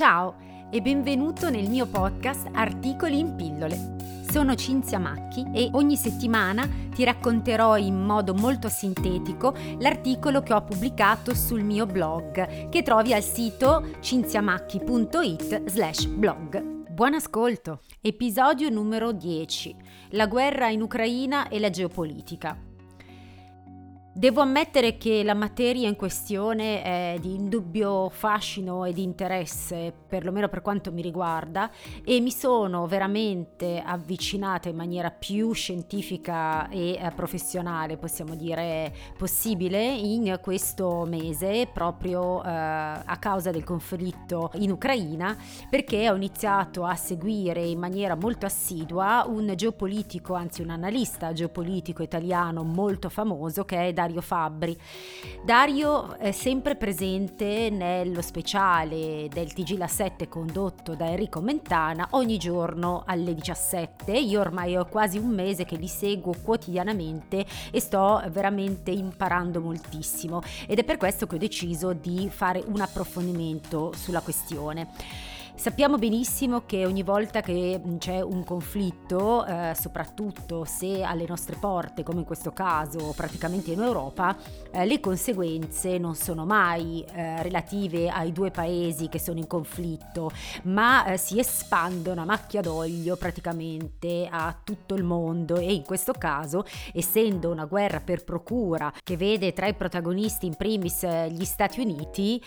Ciao e benvenuto nel mio podcast Articoli in pillole. Sono Cinzia Macchi e ogni settimana ti racconterò in modo molto sintetico l'articolo che ho pubblicato sul mio blog che trovi al sito cinziamacchi.it slash blog. Buon ascolto! Episodio numero 10. La guerra in Ucraina e la geopolitica. Devo ammettere che la materia in questione è di indubbio fascino e di interesse, perlomeno per quanto mi riguarda, e mi sono veramente avvicinata in maniera più scientifica e eh, professionale, possiamo dire possibile, in questo mese, proprio eh, a causa del conflitto in Ucraina, perché ho iniziato a seguire in maniera molto assidua un geopolitico, anzi un analista geopolitico italiano molto famoso che è Dario Fabbri. Dario è sempre presente nello speciale del TG La 7 condotto da Enrico Mentana ogni giorno alle 17. Io ormai ho quasi un mese che li seguo quotidianamente e sto veramente imparando moltissimo ed è per questo che ho deciso di fare un approfondimento sulla questione. Sappiamo benissimo che ogni volta che c'è un conflitto, eh, soprattutto se alle nostre porte, come in questo caso praticamente in Europa, eh, le conseguenze non sono mai eh, relative ai due paesi che sono in conflitto, ma eh, si espandono a macchia d'olio praticamente a tutto il mondo e in questo caso, essendo una guerra per procura che vede tra i protagonisti in primis eh, gli Stati Uniti,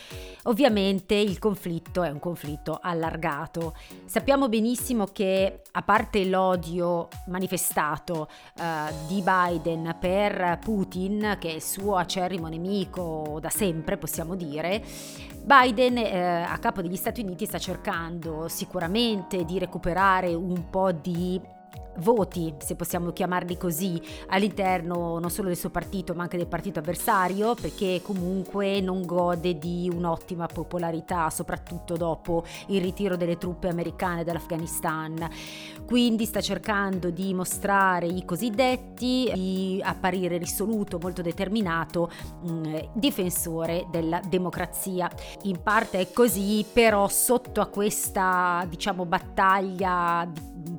ovviamente il conflitto è un conflitto alla allargato. Sappiamo benissimo che a parte l'odio manifestato uh, di Biden per Putin, che è il suo acerrimo nemico da sempre, possiamo dire, Biden eh, a capo degli Stati Uniti sta cercando sicuramente di recuperare un po' di voti, se possiamo chiamarli così, all'interno non solo del suo partito ma anche del partito avversario, perché comunque non gode di un'ottima popolarità, soprattutto dopo il ritiro delle truppe americane dall'Afghanistan. Quindi sta cercando di mostrare i cosiddetti, di apparire risoluto, molto determinato, mh, mm, difensore della democrazia. In parte è così, però sotto a questa, diciamo, battaglia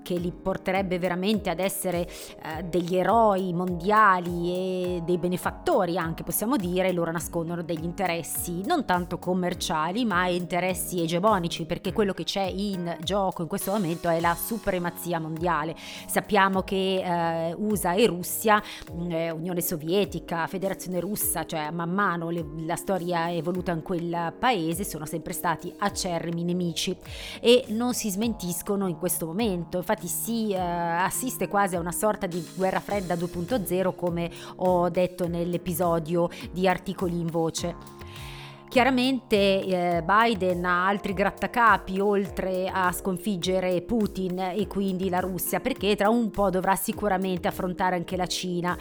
che li porterebbe veramente ad essere eh, degli eroi mondiali e dei benefattori anche possiamo dire, loro nascondono degli interessi non tanto commerciali ma interessi egemonici perché quello che c'è in gioco in questo momento è la supremazia mondiale. Sappiamo che eh, USA e Russia, mm, eh, Unione Sovietica, Federazione Russa, cioè man mano le, la storia è evoluta in quel paese, sono sempre stati acerrimi nemici e non si smentiscono in questo momento. Infatti infatti si eh, assiste quasi a una sorta di guerra fredda 2.0 come ho detto nell'episodio di articoli in voce. Chiaramente eh, Biden ha altri grattacapi oltre a sconfiggere Putin e quindi la Russia, perché tra un po' dovrà sicuramente affrontare anche la Cina,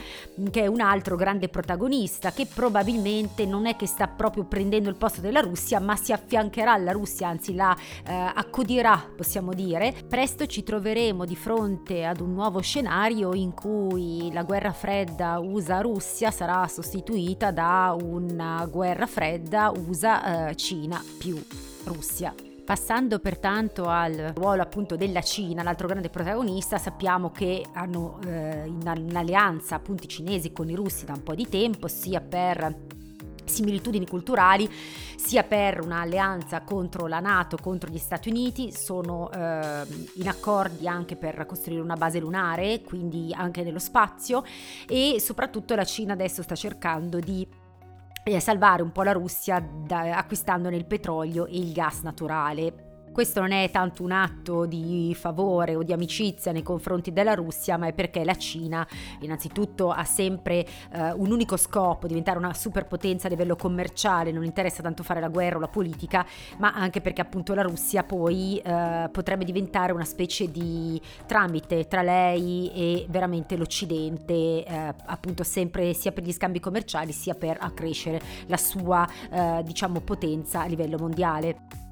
che è un altro grande protagonista che probabilmente non è che sta proprio prendendo il posto della Russia, ma si affiancherà alla Russia, anzi la eh, accodirà, possiamo dire. Presto ci troveremo di fronte ad un nuovo scenario in cui la guerra fredda USA-Russia sarà sostituita da una guerra fredda USA, eh, Cina più Russia. Passando pertanto al ruolo appunto della Cina, l'altro grande protagonista, sappiamo che hanno eh, in, alleanza appunto i cinesi con i russi da un po' di tempo, sia per similitudini culturali sia per un'alleanza contro la Nato, contro gli Stati Uniti, sono eh, in accordi anche per costruire una base lunare, quindi anche nello spazio e soprattutto la Cina adesso sta cercando di salvare un po' la Russia da, acquistandone il petrolio e il gas naturale. Questo non è tanto un atto di favore o di amicizia nei confronti della Russia, ma è perché la Cina innanzitutto ha sempre eh, un unico scopo, diventare una superpotenza a livello commerciale, non interessa tanto fare la guerra o la politica, ma anche perché appunto la Russia poi eh, potrebbe diventare una specie di tramite tra lei e veramente l'Occidente, eh, appunto sempre sia per gli scambi commerciali sia per accrescere la sua eh, diciamo potenza a livello mondiale.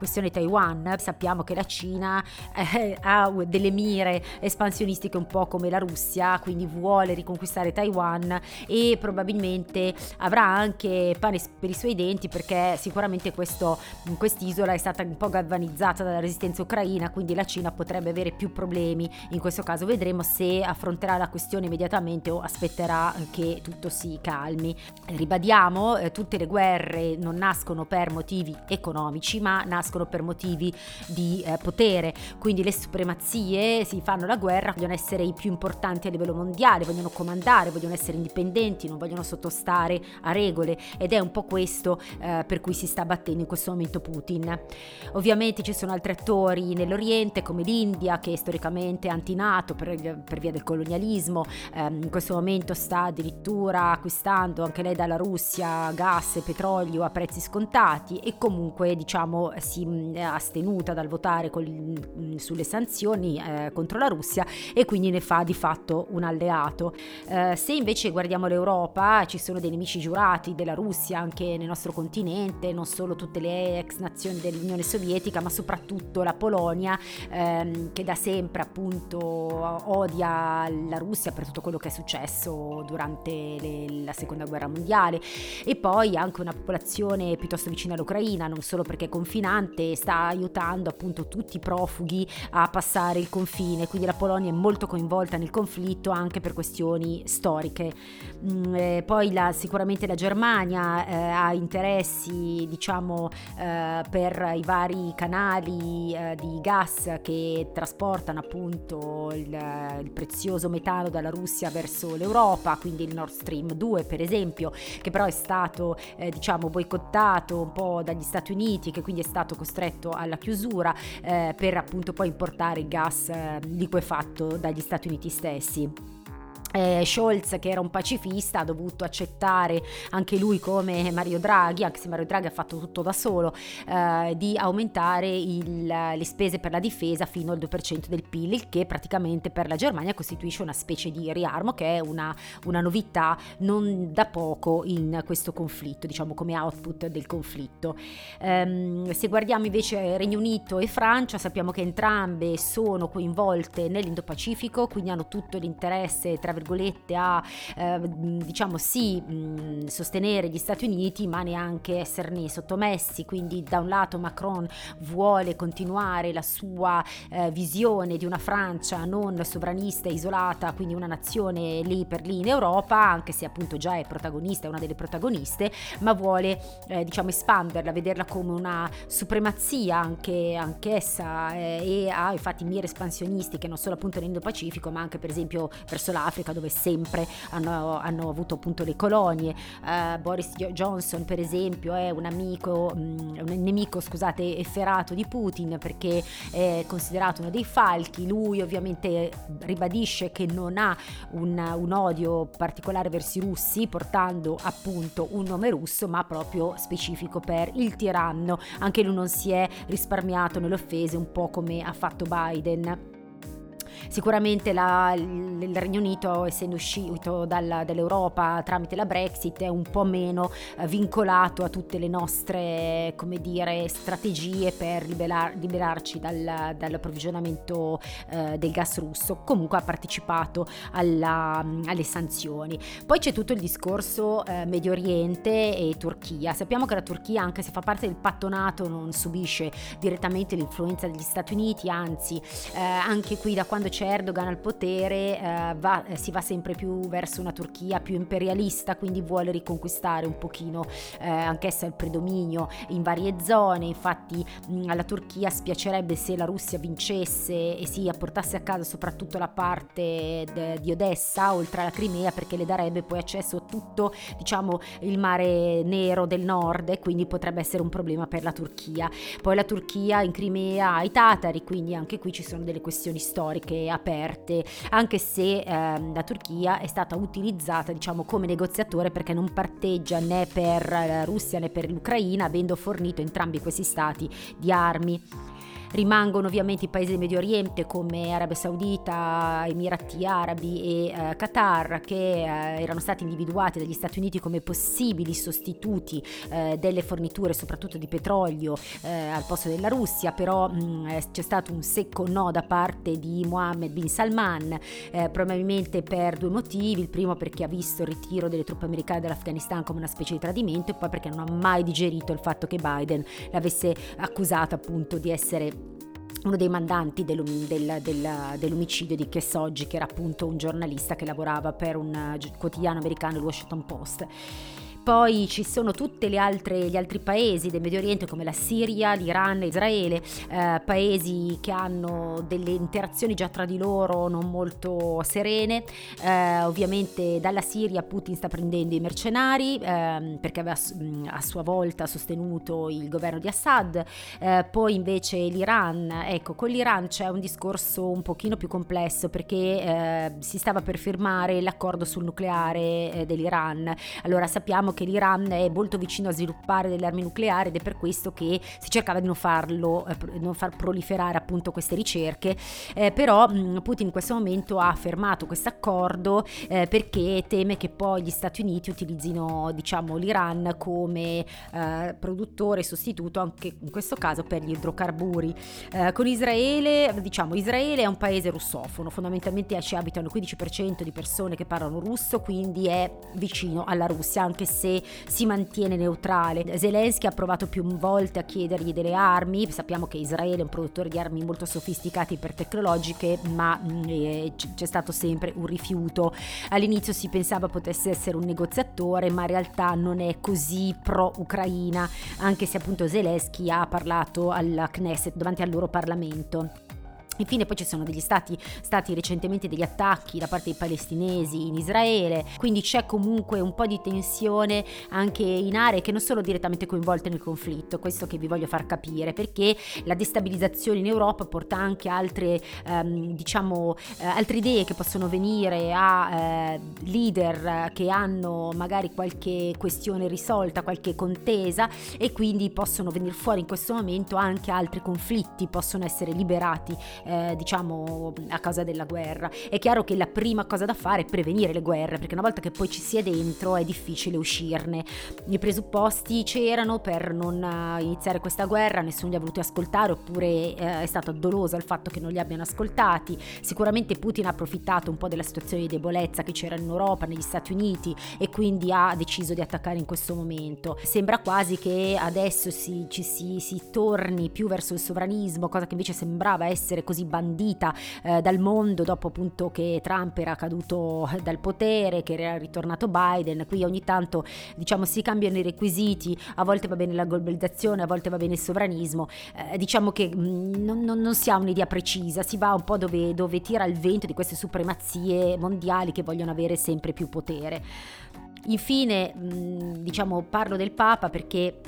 Questione Taiwan. Sappiamo che la Cina eh, ha delle mire espansionistiche un po' come la Russia, quindi vuole riconquistare Taiwan e probabilmente avrà anche pane per i suoi denti perché sicuramente questo, quest'isola è stata un po' galvanizzata dalla resistenza ucraina, quindi la Cina potrebbe avere più problemi. In questo caso vedremo se affronterà la questione immediatamente o aspetterà che tutto si calmi. Ribadiamo, eh, tutte le guerre non nascono per motivi economici, ma nascono per motivi di eh, potere, quindi le supremazie si fanno la guerra, vogliono essere i più importanti a livello mondiale, vogliono comandare, vogliono essere indipendenti, non vogliono sottostare a regole. Ed è un po' questo eh, per cui si sta battendo in questo momento Putin. Ovviamente ci sono altri attori nell'Oriente come l'India che storicamente è antinato per, per via del colonialismo, eh, in questo momento sta addirittura acquistando anche lei dalla Russia gas e petrolio a prezzi scontati e comunque diciamo si è astenuta dal votare con, sulle sanzioni eh, contro la Russia e quindi ne fa di fatto un alleato. Eh, se invece guardiamo l'Europa ci sono dei nemici giurati della Russia anche nel nostro continente, non solo tutte le ex nazioni dell'Unione Sovietica ma soprattutto la Polonia ehm, che da sempre appunto odia la Russia per tutto quello che è successo durante le, la seconda guerra mondiale e poi anche una popolazione piuttosto vicina all'Ucraina, non solo perché è confinante, sta aiutando appunto tutti i profughi a passare il confine, quindi la Polonia è molto coinvolta nel conflitto anche per questioni storiche. Mm, eh, poi la, sicuramente la Germania eh, ha interessi diciamo eh, per i vari canali eh, di gas che trasportano appunto il, il prezioso metano dalla Russia verso l'Europa, quindi il Nord Stream 2 per esempio, che però è stato eh, diciamo boicottato un po' dagli Stati Uniti, che quindi è stato costretto alla chiusura eh, per appunto poi importare il gas eh, liquefatto dagli Stati Uniti stessi eh, Scholz che era un pacifista ha dovuto accettare anche lui come Mario Draghi, anche se Mario Draghi ha fatto tutto da solo, eh, di aumentare il, le spese per la difesa fino al 2% del PIL, il che praticamente per la Germania costituisce una specie di riarmo che è una, una novità non da poco in questo conflitto, diciamo come output del conflitto. Um, se guardiamo invece Regno Unito e Francia, sappiamo che entrambe sono coinvolte nell'Indo-Pacifico, quindi hanno tutto l'interesse tra a eh, diciamo sì mh, sostenere gli Stati Uniti ma neanche esserne sottomessi. Quindi da un lato Macron vuole continuare la sua eh, visione di una Francia non sovranista e isolata quindi una nazione lì per lì in Europa anche se appunto già è protagonista è una delle protagoniste ma vuole eh, diciamo espanderla vederla come una supremazia anche anch'essa eh, e ha infatti mire espansionistiche non solo appunto nell'Indo-Pacifico ma anche per esempio verso l'Africa America dove sempre hanno, hanno avuto appunto le colonie. Uh, Boris Johnson per esempio è un amico, um, un nemico scusate, efferato di Putin perché è considerato uno dei falchi, lui ovviamente ribadisce che non ha un, un odio particolare verso i russi portando appunto un nome russo ma proprio specifico per il tiranno, anche lui non si è risparmiato nelle offese un po' come ha fatto Biden. Sicuramente la, il Regno Unito, essendo uscito dalla, dall'Europa tramite la Brexit, è un po' meno eh, vincolato a tutte le nostre, dire, strategie per liberar, liberarci dal, dall'approvvigionamento eh, del gas russo. Comunque ha partecipato alla, alle sanzioni. Poi c'è tutto il discorso eh, Medio Oriente e Turchia. Sappiamo che la Turchia, anche se fa parte del patto NATO, non subisce direttamente l'influenza degli Stati Uniti, anzi eh, anche qui da quando c'è Erdogan al potere eh, va, eh, si va sempre più verso una Turchia più imperialista, quindi vuole riconquistare un pochino eh, anch'essa il predominio in varie zone, infatti mh, alla Turchia spiacerebbe se la Russia vincesse e si apportasse a casa soprattutto la parte de, di Odessa oltre alla Crimea perché le darebbe poi accesso a tutto diciamo il mare nero del nord e quindi potrebbe essere un problema per la Turchia. Poi la Turchia in Crimea ha i tatari, quindi anche qui ci sono delle questioni storiche aperte, anche se ehm, la Turchia è stata utilizzata diciamo come negoziatore perché non parteggia né per la Russia né per l'Ucraina, avendo fornito entrambi questi stati di armi. Rimangono ovviamente i paesi del Medio Oriente come Arabia Saudita, Emirati Arabi e eh, Qatar che eh, erano stati individuati dagli Stati Uniti come possibili sostituti eh, delle forniture soprattutto di petrolio eh, al posto della Russia, però mh, mm, c'è stato un secco no da parte di Mohammed bin Salman, eh, probabilmente per due motivi, il primo perché ha visto il ritiro delle truppe americane dall'Afghanistan come una specie di tradimento e poi perché non ha mai digerito il fatto che Biden l'avesse accusata appunto di essere uno dei mandanti del, del, del, dell'omicidio di Khashoggi, che era appunto un giornalista che lavorava per un quotidiano americano, il Washington Post. Poi ci sono tutti gli altri paesi del Medio Oriente come la Siria, l'Iran, Israele, eh, paesi che hanno delle interazioni già tra di loro non molto serene. Eh, ovviamente dalla Siria Putin sta prendendo i mercenari eh, perché aveva a sua volta sostenuto il governo di Assad. Eh, poi invece l'Iran, ecco, con l'Iran c'è un discorso un pochino più complesso perché eh, si stava per firmare l'accordo sul nucleare eh, dell'Iran. Allora sappiamo sappiamo che l'Iran è molto vicino a sviluppare delle armi nucleari ed è per questo che si cercava di non farlo, eh, non far proliferare appunto queste ricerche, eh, però mm, Putin in questo momento ha fermato questo accordo eh, perché teme che poi gli Stati Uniti utilizzino diciamo l'Iran come eh, produttore sostituto anche in questo caso per gli idrocarburi. Eh, con Israele, diciamo Israele è un paese russofono, fondamentalmente ci abitano il 15% di persone che parlano russo, quindi è vicino alla Russia, anche se se si mantiene neutrale. Zelensky ha provato più volte a chiedergli delle armi, sappiamo che Israele è un produttore di armi molto sofisticate e ipertecnologiche, ma mm, eh, c'è stato sempre un rifiuto. All'inizio si pensava potesse essere un negoziatore, ma in realtà non è così pro-Ucraina, anche se appunto Zelensky ha parlato alla Knesset davanti al loro Parlamento. Infine poi ci sono degli stati, stati recentemente degli attacchi da parte dei palestinesi in Israele, quindi c'è comunque un po' di tensione anche in aree che non sono direttamente coinvolte nel conflitto, questo che vi voglio far capire, perché la destabilizzazione in Europa porta anche altre, ehm, diciamo, eh, altre idee che possono venire a eh, leader che hanno magari qualche questione risolta, qualche contesa e quindi possono venire fuori in questo momento anche altri conflitti, possono essere liberati eh, diciamo a causa della guerra. È chiaro che la prima cosa da fare è prevenire le guerre, perché una volta che poi ci si è dentro è difficile uscirne. I presupposti c'erano per non eh, iniziare questa guerra, nessuno li ha voluti ascoltare oppure eh, è stato doloso il fatto che non li abbiano ascoltati. Sicuramente Putin ha approfittato un po' della situazione di debolezza che c'era in Europa, negli Stati Uniti e quindi ha deciso di attaccare in questo momento. Sembra quasi che adesso si, ci si, si torni più verso il sovranismo, cosa che invece sembrava essere così bandita eh, dal mondo dopo appunto che Trump era caduto dal potere, che era ritornato Biden, qui ogni tanto diciamo si cambiano i requisiti, a volte va bene la globalizzazione, a volte va bene il sovranismo, eh, diciamo che mm, non, non, non, si ha un'idea precisa, si va un po' dove, dove tira il vento di queste supremazie mondiali che vogliono avere sempre più potere. Infine, mm, diciamo, parlo del Papa perché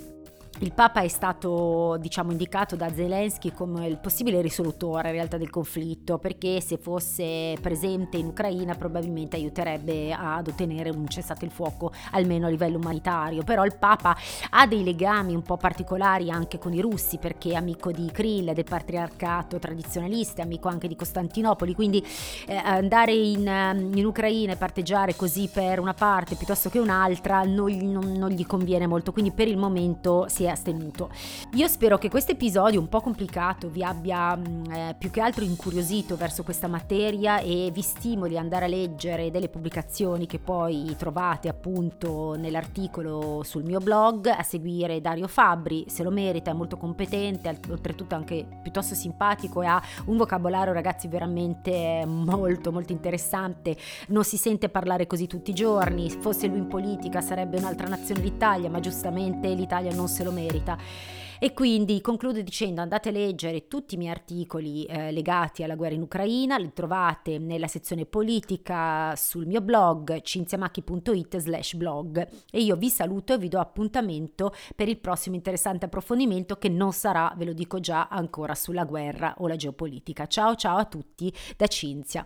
il Papa è stato, diciamo, indicato da Zelensky come il possibile risolutore in realtà del conflitto, perché se fosse presente in Ucraina probabilmente aiuterebbe ad ottenere un cessate il fuoco almeno a livello umanitario. Però il Papa ha dei legami un po' particolari anche con i russi, perché è amico di Krill, del patriarcato tradizionalista, è amico anche di Costantinopoli, quindi eh, andare in, ehm, in, Ucraina e parteggiare così per una parte piuttosto che un'altra non, non, non gli conviene molto, quindi per il momento si è astenuto. Io spero che questo episodio un po' complicato vi abbia mm, eh, più che altro incuriosito verso questa materia e vi stimoli ad andare a leggere delle pubblicazioni che poi trovate appunto nell'articolo sul mio blog, a seguire Dario Fabbri, se lo merita, è molto competente, oltretutto anche piuttosto simpatico e ha un vocabolario ragazzi veramente molto molto interessante, non si sente parlare così tutti i giorni, fosse lui in politica sarebbe un'altra nazione l'Italia, ma giustamente l'Italia non se lo merita. E quindi concludo dicendo andate a leggere tutti i miei articoli eh, legati alla guerra in Ucraina, li trovate nella sezione politica sul mio blog cinziamacchi.it slash blog e io vi saluto e vi do appuntamento per il prossimo interessante approfondimento che non sarà, ve lo dico già, ancora sulla guerra o la geopolitica. Ciao ciao a tutti da Cinzia.